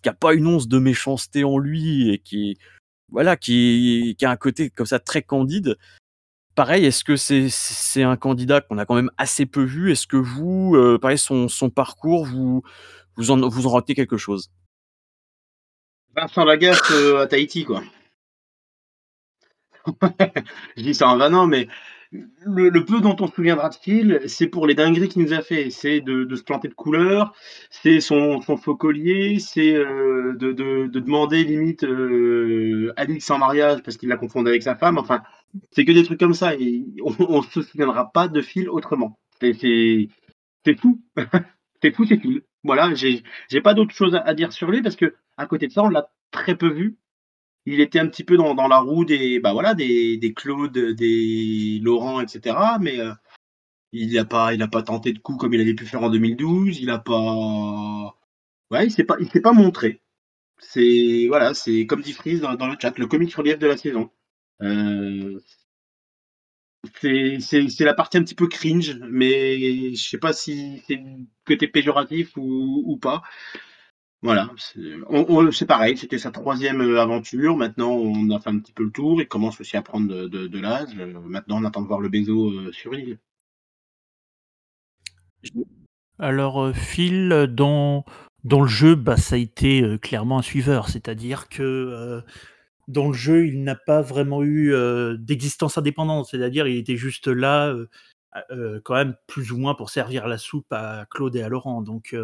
Speaker 1: qui a pas une once de méchanceté en lui et qui, voilà, qui, qui a un côté comme ça très candide pareil, est-ce que c'est un candidat qu'on a quand même assez peu vu? Est-ce que vous, euh, pareil, son, son parcours, vous, vous, en, vous en retenez quelque chose?
Speaker 2: Vincent Lagaffe euh, à Tahiti, quoi. Je dis ça en vanant, mais le, peu dont on se souviendra de Phil, c'est pour les dingueries qu'il nous a fait. C'est de, se planter de couleur, c'est son, faux collier, c'est euh, de, demander limite euh, Alix en mariage parce qu'il l'a confondu avec sa femme. Enfin, c'est que des trucs comme ça. Et on ne se souviendra pas de Phil autrement. C'est fou. c'est fou, c'est Phil. voilà, j'ai pas d'autre chose à dire sur lui parce que à côté de ça, on l'a très peu vu. Il était un petit peu dans, la roue des bah voilà des, des Claude, des Laurent, etc. Mais euh, il n'a pas tenté de coup comme il avait pu faire en 2012. Il a pas ouais il s'est pas montré. C'est voilà c'est comme dit Freeze dans, le chat le comic relief de la saison. Euh, c'est la partie un petit peu cringe, mais je sais pas si c'est côté péjoratif ou pas. Voilà, c'est pareil, c'était sa troisième euh, aventure. Maintenant, on a fait un petit peu le tour. Il commence aussi à prendre de, l'âge. Euh, maintenant, on attend de voir le Bézo euh, sur l'île.
Speaker 3: Alors, Phil, dans, dans le jeu, bah, ça a été clairement un suiveur. C'est-à-dire que dans le jeu, il n'a pas vraiment eu d'existence indépendante. C'est-à-dire, il était juste là, quand même plus ou moins pour servir la soupe à Claude et à Laurent. Donc,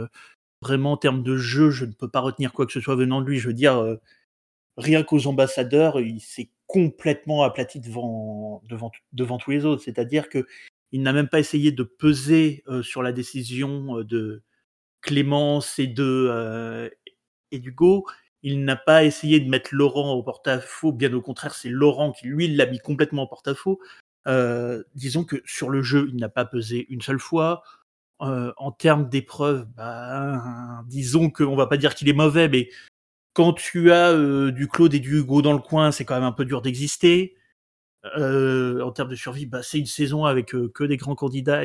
Speaker 3: vraiment, en termes de jeu, je ne peux pas retenir quoi que ce soit venant de lui. Je veux dire, rien qu'aux ambassadeurs, il s'est complètement aplati devant, devant, devant tous les autres. C'est-à-dire que il n'a même pas essayé de peser sur la décision de Clémence et de et d'Hugo il n'a pas essayé de mettre Laurent au porte-à-faux, bien au contraire, c'est Laurent qui, lui, l'a mis complètement au porte-à-faux. Euh, disons que sur le jeu, il n'a pas pesé une seule fois. Euh, en termes d'épreuves, bah, disons qu'on va pas dire qu'il est mauvais, mais quand tu as euh, du Claude et du Hugo dans le coin, c'est quand même un peu dur d'exister. en termes de survie, bah, c'est une saison avec que des grands candidats.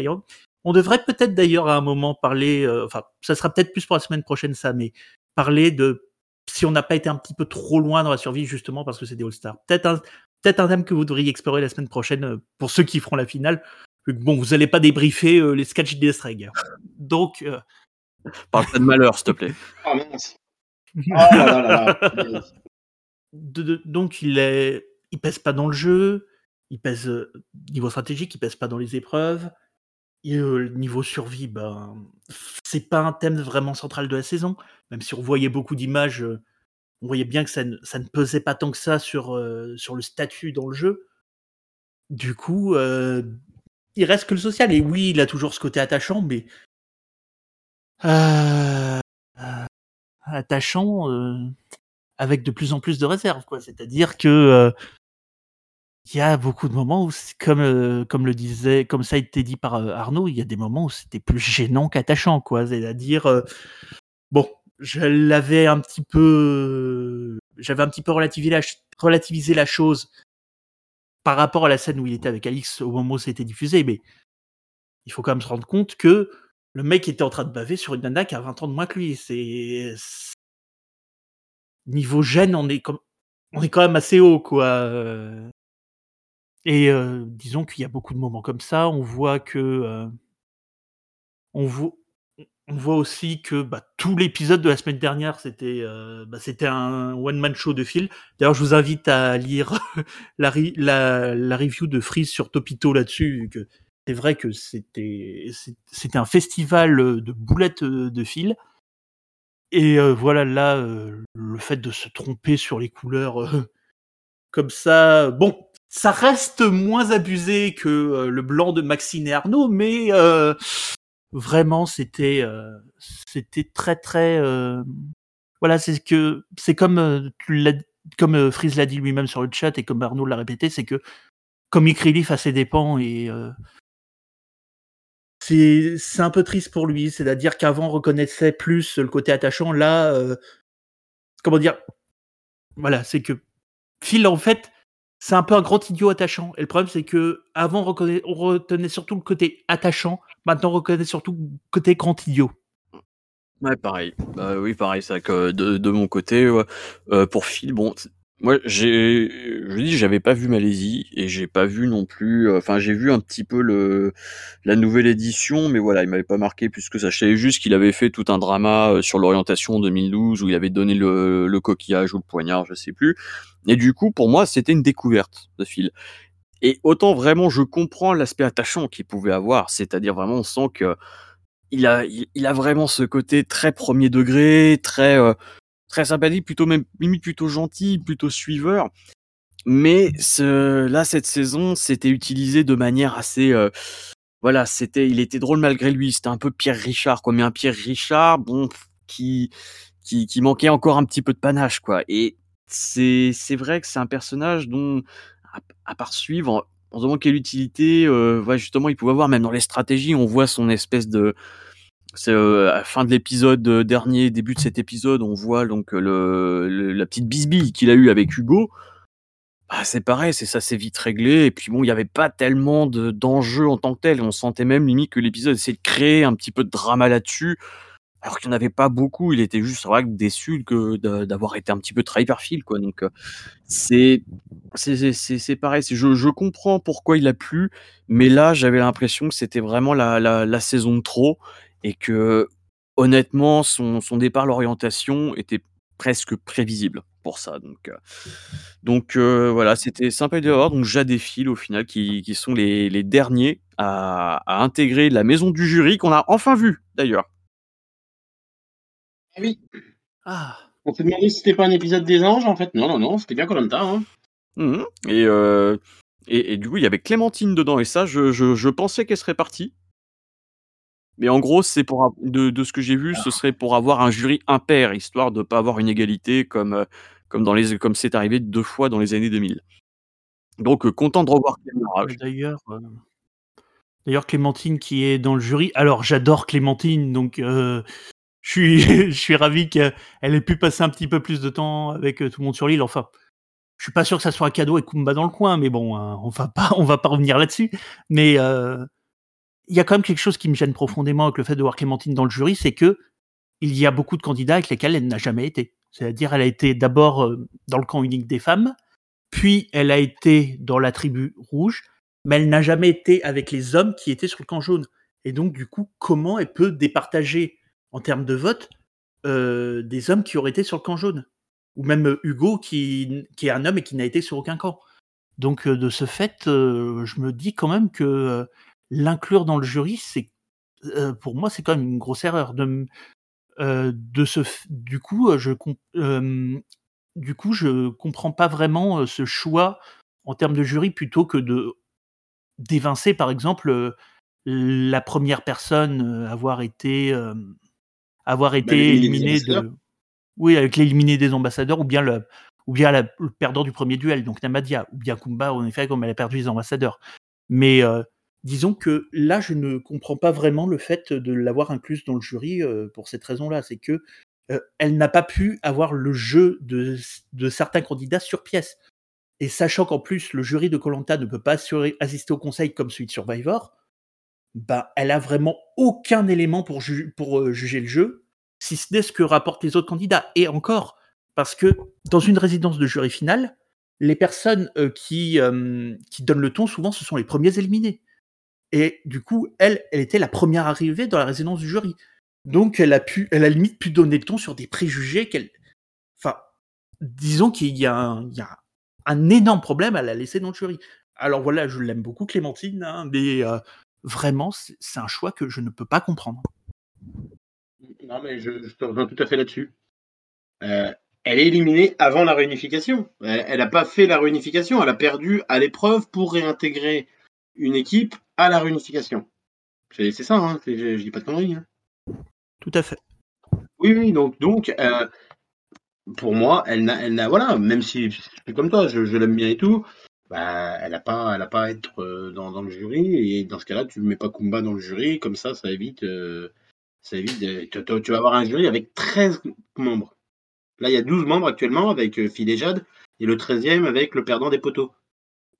Speaker 3: on devrait peut-être d'ailleurs à un moment parler, enfin, ça sera peut-être plus pour la semaine prochaine ça, mais parler de si on n'a pas été un petit peu trop loin dans la survie, justement parce que c'est des All-Stars. Peut-être un, peut un thème que vous devriez explorer la semaine prochaine euh, pour ceux qui feront la finale. Bon, vous n'allez pas débriefer euh, les sketchs des Streg. Donc. Euh...
Speaker 1: Parle pas de malheur, s'il te plaît.
Speaker 2: Ah mince. Là là
Speaker 3: là donc, il, est, il pèse pas dans le jeu. Il pèse euh, niveau stratégique, il pèse pas dans les épreuves. Et le niveau survie, ben, c'est pas un thème vraiment central de la saison. Même si on voyait beaucoup d'images, on voyait bien que ça ne, ça ne, pesait pas tant que ça sur, sur le statut dans le jeu. Du coup, il reste que le social. Et oui, il a toujours ce côté attachant, mais attachant avec de plus en plus de réserves, quoi. C'est-à-dire que il y a beaucoup de moments où, comme, euh, comme le disait, comme ça a été dit par euh, Arnaud, il y a des moments où c'était plus gênant qu'attachant, quoi. C'est-à-dire, euh, bon, je l'avais un petit peu, j'avais un petit peu relativisé la, relativisé la chose par rapport à la scène où il était avec Alix au moment où c'était diffusé, mais il faut quand même se rendre compte que le mec était en train de baver sur une nana qui a 20 ans de moins que lui. C'est niveau gêne, on est comme on est quand même assez haut, quoi. Et disons qu'il y a beaucoup de moments comme ça. On voit que on, voit, on voit aussi que bah, tout l'épisode de la semaine dernière, c'était bah, c'était un one man show de Phil. D'ailleurs, je vous invite à lire la, review de Freeze sur Topito là-dessus. C'est vrai que c'était un festival de boulettes de fil. Et voilà là, le fait de se tromper sur les couleurs comme ça, bon, ça reste moins abusé que euh, le blanc de Maxine et Arnaud, mais euh, vraiment c'était euh, c'était très très voilà c'est que c'est comme comme Freeze l'a dit lui-même sur le chat et comme Arnaud l'a répété, c'est que Comic Relief a ses dépens et c'est c'est un peu triste pour lui, c'est-à-dire qu'avant on reconnaissait plus le côté attachant, là comment dire voilà, c'est que Phil en fait c'est un peu un grand idiot attachant. Et le problème, c'est que avant, on, retenait surtout le côté attachant. Maintenant, on reconnaît surtout côté grand idiot.
Speaker 1: Ouais, pareil. Bah oui, pareil. C'est que de, mon côté, euh, pour Phil, bon, moi, j'ai, je dis, j'avais pas vu Malaisie et j'ai pas vu non plus. Euh, enfin, j'ai vu un petit peu le la nouvelle édition, mais voilà, il m'avait pas marqué plus que ça. Je savais juste qu'il avait fait tout un drama euh, sur l'orientation 2012 où il avait donné le, le coquillage ou le poignard, je sais plus. Et du coup, pour moi, c'était une découverte de Phil. Et autant vraiment, je comprends l'aspect attachant qu'il pouvait avoir, c'est-à-dire vraiment, on sent que il a, il, a vraiment ce côté très premier degré, très euh, très sympathique, plutôt même limite plutôt gentil, plutôt suiveur. Mais ce, là, cette saison, c'était utilisé de manière assez, euh, voilà, c'était, il était drôle malgré lui. C'était un peu Pierre Richard, quoi. Mais un Pierre Richard, bon, qui, qui, qui manquait encore un petit peu de panache, quoi. Et c'est, c'est vrai que c'est un personnage dont, à, part suivre, on se demande quelle utilité, euh, justement, il pouvait avoir, même dans les stratégies, on voit son espèce de, c'est euh, à la fin de l'épisode euh, dernier, début de cet épisode, on voit donc euh, le, la petite bisbille qu'il a eue avec Hugo. Bah, c'est pareil, c'est ça s'est vite réglé. Et puis bon, il n'y avait pas tellement de d'enjeux en tant que tel. On sentait même limite que l'épisode essayait de créer un petit peu de drama là-dessus, alors qu'il n'y en avait pas beaucoup. Il était juste vrai déçu que d'avoir été un petit peu trahi par Phil, quoi. Donc euh, c'est pareil. Je, je comprends pourquoi il a plu, mais là j'avais l'impression que c'était vraiment la, la, saison de trop et que honnêtement son, son départ l'orientation était presque prévisible pour ça. Donc euh, donc euh, voilà, c'était sympa de voir. Donc Phil au final qui, qui sont les, les derniers à, à intégrer la maison du jury qu'on a enfin vu d'ailleurs.
Speaker 2: Ah oui,
Speaker 3: Ah,
Speaker 2: on s'est demandé si c'était pas un épisode des anges, en fait. Non, non, non, c'était bien Colanta. Hein.
Speaker 1: Mhm. Et, euh, et, et du coup, il y avait Clémentine dedans, et ça, je, je, je pensais qu'elle serait partie. Mais en gros, c'est pour de, de ce que j'ai vu, ce serait pour avoir un jury impair, histoire de pas avoir une égalité comme euh, comme dans les comme c'est arrivé deux fois dans les années 2000. Donc euh, content de revoir Clément Rage.
Speaker 3: D'ailleurs, euh, d'ailleurs Clémentine qui est dans le jury. Alors j'adore Clémentine, donc euh, je suis ravi qu'elle ait pu passer un petit peu plus de temps avec euh, tout le monde sur l'île. Enfin, je suis pas sûr que ça soit un cadeau et Kumba dans le coin, mais bon, hein, on va pas on va pas revenir là-dessus. Mais euh, il y a quand même quelque chose qui me gêne profondément avec le fait de voir Clémentine dans le jury, c'est que il y a beaucoup de candidats avec lesquels elle n'a jamais été. C'est-à-dire, elle a été d'abord euh, dans le camp unique des femmes, puis elle a été dans la tribu rouge, mais elle n'a jamais été avec les hommes qui étaient sur le camp jaune. Et donc, du coup, comment elle peut départager en termes de vote euh, des hommes qui auraient été sur le camp jaune Ou même euh, Hugo, qui, est un homme et qui n'a été sur aucun camp. Donc, euh, de ce fait, je me dis quand même que l'inclure dans le jury, c'est pour moi, c'est quand même une grosse erreur. De, de ce, du coup, je du coup, je comprends pas vraiment ce choix en termes de jury plutôt que de d'évincer, par exemple, la première personne euh, avoir été avoir été de
Speaker 2: ambassadeurs.
Speaker 3: oui avec l'éliminé des ambassadeurs ou bien le ou bien la- le perdant du premier duel donc Namadia ou bien Kumba en effet comme elle a perdu les ambassadeurs. Mais euh, disons que là je ne comprends pas vraiment le fait de l'avoir incluse dans le jury euh, pour cette raison là c'est que euh, elle n'a pas pu avoir le jeu de, de certains candidats sur pièce. Et sachant qu'en plus le jury de Colanta ne peut pas assurer- assister au conseil comme celui de Survivor, bah elle a vraiment aucun élément pour, euh, juger le jeu, si ce n'est ce que rapportent les autres candidats. Et encore, parce que dans une résidence de jury finale, les personnes euh, qui, euh, qui donnent le ton, souvent, ce sont les premiers éliminés. Et du coup, elle, elle était la première arrivée dans la résidence du jury. Donc, elle a pu, elle a limite pu donner le ton sur des préjugés qu'elle, enfin, disons qu'il y a un, énorme problème à la laisser dans le jury. Alors voilà, je l'aime beaucoup, Clémentine, hein, mais vraiment, c'est un choix que je ne peux pas comprendre.
Speaker 2: Non, mais je, je te rejoins tout à fait là-dessus. Euh, elle est éliminée avant la réunification. Elle n'a pas fait la réunification, elle a perdu à l'épreuve pour réintégrer une équipe à la réunification. C'est ça, hein, je, je dis pas de conneries. hein.
Speaker 3: Tout à fait.
Speaker 2: Oui, oui, donc, donc euh, pour moi, elle n'a, elle n'a, voilà, même si je suis comme toi, je, je l'aime bien et tout, bah, elle n'a pas, elle a pas à être euh, dans, dans le jury. Et dans ce cas-là, tu ne mets pas Kumba dans le jury, comme ça, ça évite, euh, ça évite. de- tu, vas avoir un jury avec 13 membres. Là, il y a 12 membres actuellement avec euh, Phil et Jade, et le 13e avec le perdant des poteaux.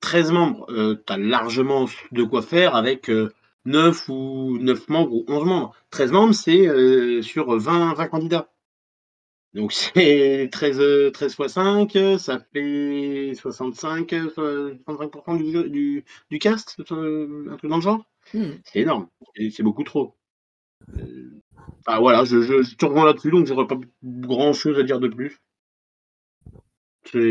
Speaker 2: 13 membres, euh, tu as largement de quoi faire avec euh, 9 ou 9 membres ou 11 membres. 13 membres, c'est euh, sur 20, 20 candidats. Donc c'est 13, euh, 13 fois 5, euh, ça fait 65, euh, so- 65% du, jeu- du, du cast, euh, un truc dans le genre? C'est énorme, Et c'est beaucoup trop. Euh, Enfin voilà, je, je, je te rejoins là-dessus, donc j'aurais pas grand chose à dire de plus. C'est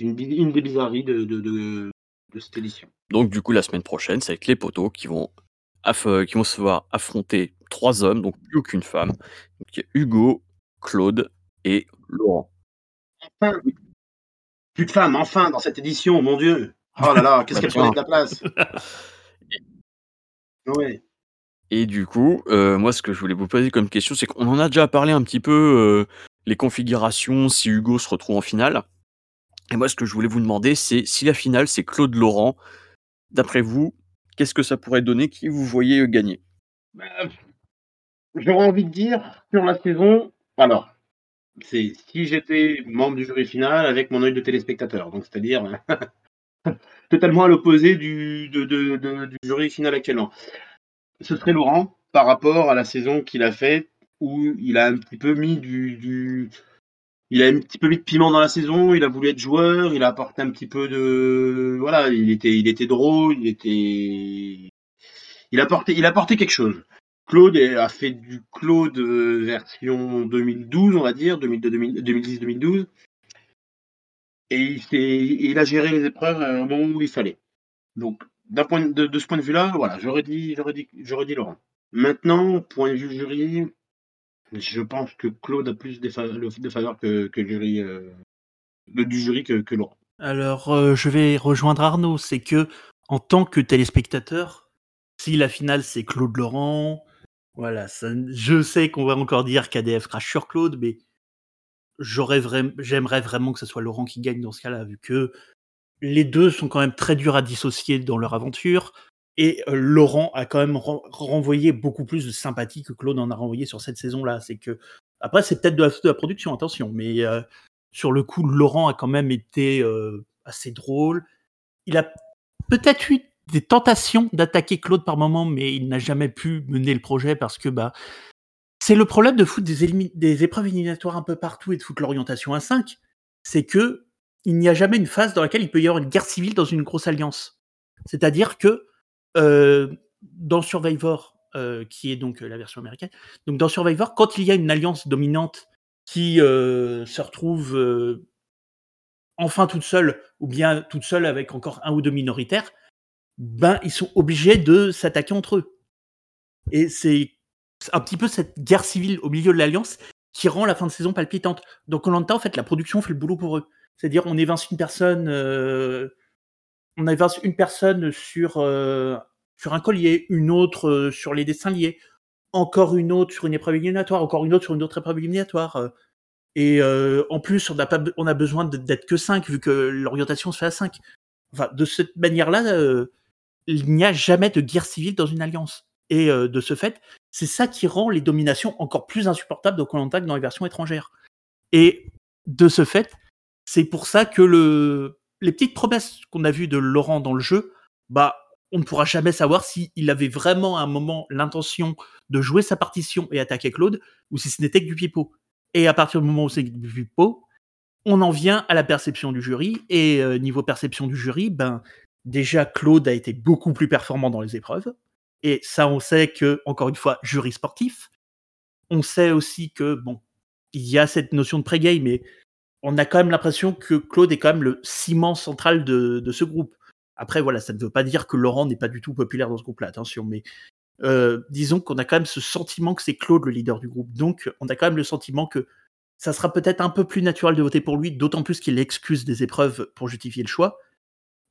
Speaker 2: une, une des bizarreries de, de, de, de cette édition.
Speaker 1: Donc du coup, la semaine prochaine, c'est avec les poteaux qui vont, qui vont se voir affronter trois hommes, donc plus aucune femme. Donc, il y a Hugo, Claude et Laurent.
Speaker 2: Enfin, plus de femmes, enfin, dans cette édition, mon Dieu. Oh là là, qu'est-ce qu'elle prenait de la place? Ouais.
Speaker 1: Et du coup, euh, moi, ce que je voulais vous poser comme question, c'est qu'on en a déjà parlé un petit peu, euh, les configurations, si Hugo se retrouve en finale. Et moi, ce que je voulais vous demander, c'est si la finale, c'est Claude Laurent, d'après vous, qu'est-ce que ça pourrait donner Qui vous voyez euh, gagner?
Speaker 2: Bah, J'aurais envie de dire, sur la saison, alors, c'est si j'étais membre du jury final avec mon œil de téléspectateur, donc c'est-à-dire totalement à l'opposé du, du jury final actuellement. Ce serait Laurent par rapport à la saison qu'il a faite où il a un petit peu mis du- il a un petit peu mis de piment dans la saison, il a voulu être joueur, il a apporté un petit peu de voilà, il était il était drôle, il était il a apporté il a apporté quelque chose. Claude a fait du Claude euh, version 2012, on va dire, 2010-2012. Et il, il a géré les épreuves un moment où il fallait. Donc, d'un point de, de ce point de vue-là, voilà, j'aurais dit, j'aurais dit, j'aurais dit Laurent. Maintenant, point de vue jury, je pense que Claude a plus de, faveur que, jury, euh, du jury que, Laurent.
Speaker 3: Alors, euh, je vais rejoindre Arnaud. C'est que, en tant que téléspectateur, si la finale c'est Claude Laurent, voilà, je sais qu'on va encore dire qu'ADF crache sur Claude, mais j'aimerais vraiment que ce soit Laurent qui gagne dans ce cas-là, vu que les deux sont quand même très durs à dissocier dans leur aventure. Et euh, Laurent a quand même ren- renvoyé beaucoup plus de sympathie que Claude en a renvoyé sur cette saison-là. C'est que après, c'est peut-être de, la- production, attention, mais euh, sur le coup, Laurent a quand même été euh, assez drôle. Il a peut-être eu des tentations d'attaquer Claude par moment, mais il n'a jamais pu mener le projet parce que bah c'est le problème de foutre des, épreuves éliminatoires un peu partout et de foutre l'orientation à 5, c'est que il n'y a jamais une phase dans laquelle il peut y avoir une guerre civile dans une grosse alliance. C'est-à-dire que dans Survivor, euh, qui est donc euh, la version américaine, donc dans Survivor, quand il y a une alliance dominante qui euh, se retrouve euh, enfin toute seule, ou bien toute seule avec encore un ou deux minoritaires, ben ils sont obligés de s'attaquer entre eux. Et c'est un petit peu cette guerre civile au milieu de l'alliance qui rend la fin de saison palpitante. Donc Colanta, en fait, la production fait le boulot pour eux. C'est-à-dire, on évince une personne, euh, on évince une personne sur euh, sur un collier, une autre euh, sur les dessins liés, encore une autre sur une épreuve éliminatoire, encore une autre sur une autre épreuve éliminatoire. euh. Et en plus, on a besoin de- d'être que 5 vu que l'orientation se fait à 5. Enfin, de cette manière-là, il n'y a jamais de guerre civile dans une alliance. Et de ce fait, c'est ça qui rend les dominations encore plus insupportables que dans les versions étrangères. Et de ce fait, c'est pour ça que le... les petites promesses qu'on a vues de Laurent dans le jeu, bah, on ne pourra jamais savoir s'il avait vraiment à un moment l'intention de jouer sa partition et attaquer Claude, ou si ce n'était que du pipeau. Et à partir du moment où c'est du pipeau, on en vient à la perception du jury. Et euh, niveau perception du jury, ben, déjà Claude a été beaucoup plus performant dans les épreuves. Et ça, on sait que, encore une fois, jury sportif. On sait aussi que, bon, il y a cette notion de pré-game, mais on a quand même l'impression que Claude est quand même le ciment central de, ce groupe. Après, voilà, ça ne veut pas dire que Laurent n'est pas du tout populaire dans ce groupe-là, attention, mais euh, disons qu'on a quand même ce sentiment que c'est Claude le leader du groupe. Donc, on a quand même le sentiment que ça sera peut-être un peu plus naturel de voter pour lui, d'autant plus qu'il excuse des épreuves pour justifier le choix.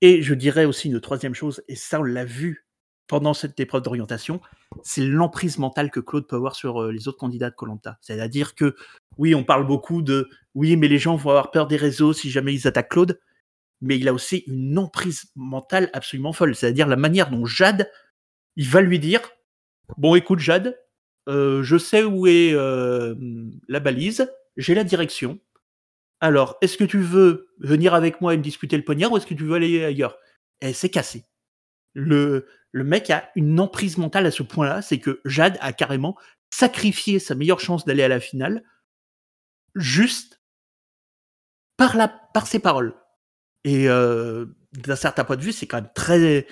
Speaker 3: Et je dirais aussi une troisième chose, et ça on l'a vu pendant cette épreuve d'orientation, c'est l'emprise mentale que Claude peut avoir sur euh, les autres candidats de Colanta. C'est-à-dire que oui, on parle beaucoup de oui, mais les gens vont avoir peur des réseaux si jamais ils attaquent Claude, mais il a aussi une emprise mentale absolument folle. C'est-à-dire la manière dont Jade, il va lui dire bon, écoute Jade, euh, je sais où est euh, la balise, j'ai la direction. Alors, est-ce que tu veux venir avec moi et me disputer le poignard ou est-ce que tu veux aller ailleurs? Et c'est cassé. Le, mec a une emprise mentale à ce point-là, c'est que Jade a carrément sacrifié sa meilleure chance d'aller à la finale juste par, la, par ses paroles. Et euh, d'un certain point de vue, c'est quand même très...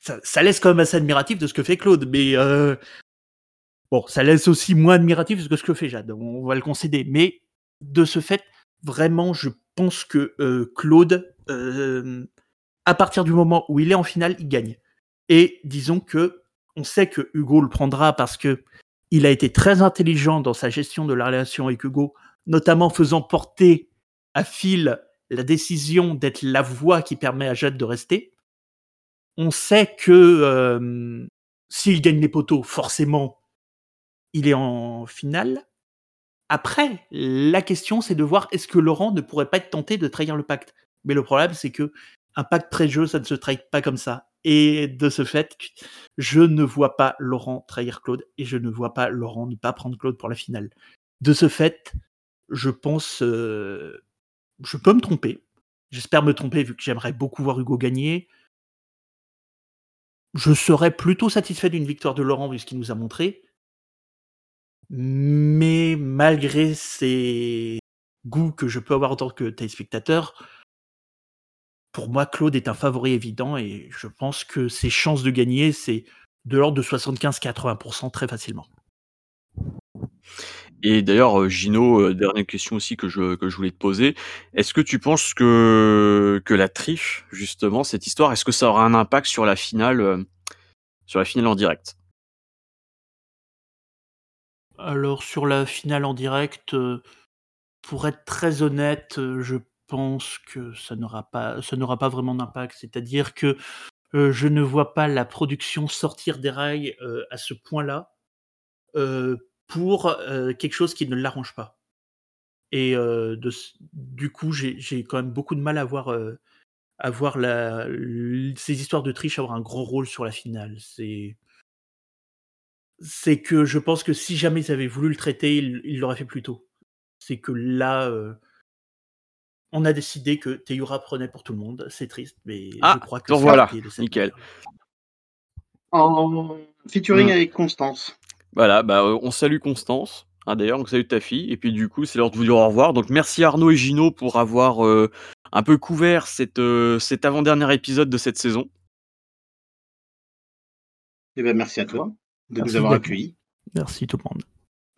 Speaker 3: Ça, laisse quand même assez admiratif de ce que fait Claude, mais euh, bon, ça laisse aussi moins admiratif que ce que fait Jade, on va le concéder. Mais de ce fait, vraiment, je pense que euh, Claude, à partir du moment où il est en finale, il gagne. Et disons que on sait que Hugo le prendra parce que il a été très intelligent dans sa gestion de la relation avec Hugo, notamment faisant porter à Phil la décision d'être la voix qui permet à Jade de rester. On sait que euh, s'il gagne les poteaux, forcément, il est en finale. Après, la question, c'est de voir est-ce que Laurent ne pourrait pas être tenté de trahir le pacte. Mais le problème, c'est que un pacte pré-jeu, ça ne se trahit pas comme ça. Et de ce fait, je ne vois pas Laurent trahir Claude et je ne vois pas Laurent ne pas prendre Claude pour la finale. De ce fait, je pense, euh, je peux me tromper. J'espère me tromper vu que j'aimerais beaucoup voir Hugo gagner. Je serais plutôt satisfait d'une victoire de Laurent vu ce qu'il nous a montré. Mais malgré ces goûts que je peux avoir en tant que téléspectateur, pour moi, Claude est un favori évident et je pense que ses chances de gagner, c'est de l'ordre de 75-80% très facilement.
Speaker 1: Et d'ailleurs, euh, Gino, euh, dernière question aussi que je, que je voulais te poser. Est-ce que tu penses que, que la triche, justement, cette histoire, est-ce que ça aura un impact sur la finale, euh, sur la finale en direct?
Speaker 3: Alors, sur la finale en direct, pour être très honnête, je pense que ça n'aura pas, ça n'aura pas vraiment d'impact. C'est-à-dire que je ne vois pas la production sortir des rails à ce point-là pour quelque chose qui ne l'arrange pas. Et du coup, j'ai quand même beaucoup de mal à voir, à voir la, ces histoires de triche avoir un grand rôle sur la finale. C'est c'est que je pense que si jamais ils avaient voulu le traiter, ils l'auraient fait plus tôt. C'est que là, on a décidé que Teyura prenait pour tout le monde. C'est triste, mais
Speaker 1: ah,
Speaker 3: je crois que
Speaker 1: c'est voilà, nickel.
Speaker 2: En featuring mmh. avec Constance.
Speaker 1: Voilà, bah, euh, on salue Constance. Hein, D'ailleurs, on salue ta fille. Et puis du coup, c'est l'heure de vous dire au revoir. Donc merci Arnaud et Gino pour avoir euh, un peu couvert cette, euh, cet avant-dernier épisode de cette saison.
Speaker 2: Eh ben, merci à toi de nous avoir accueillis.
Speaker 3: Merci tout le monde.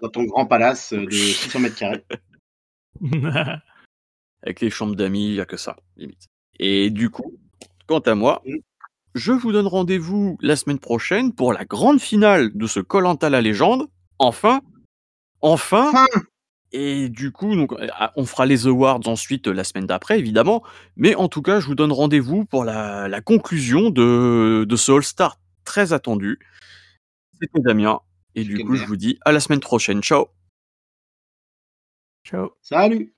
Speaker 2: Dans ton grand palace de 600 mètres carrés.
Speaker 1: Avec les chambres d'amis, il n'y a que ça, limite. Et du coup, quant à moi, mmh. je vous donne rendez-vous la semaine prochaine pour la grande finale de ce Colanta la légende. Enfin, enfin. Et du coup, donc, ah, on fera les awards ensuite la semaine d'après, évidemment. Mais en tout cas, je vous donne rendez-vous pour la, la conclusion de, de ce All-Star très attendu. C'était Damien. Et du coup, je vous dis à la semaine prochaine. Ciao.
Speaker 3: Ciao.
Speaker 2: Salut.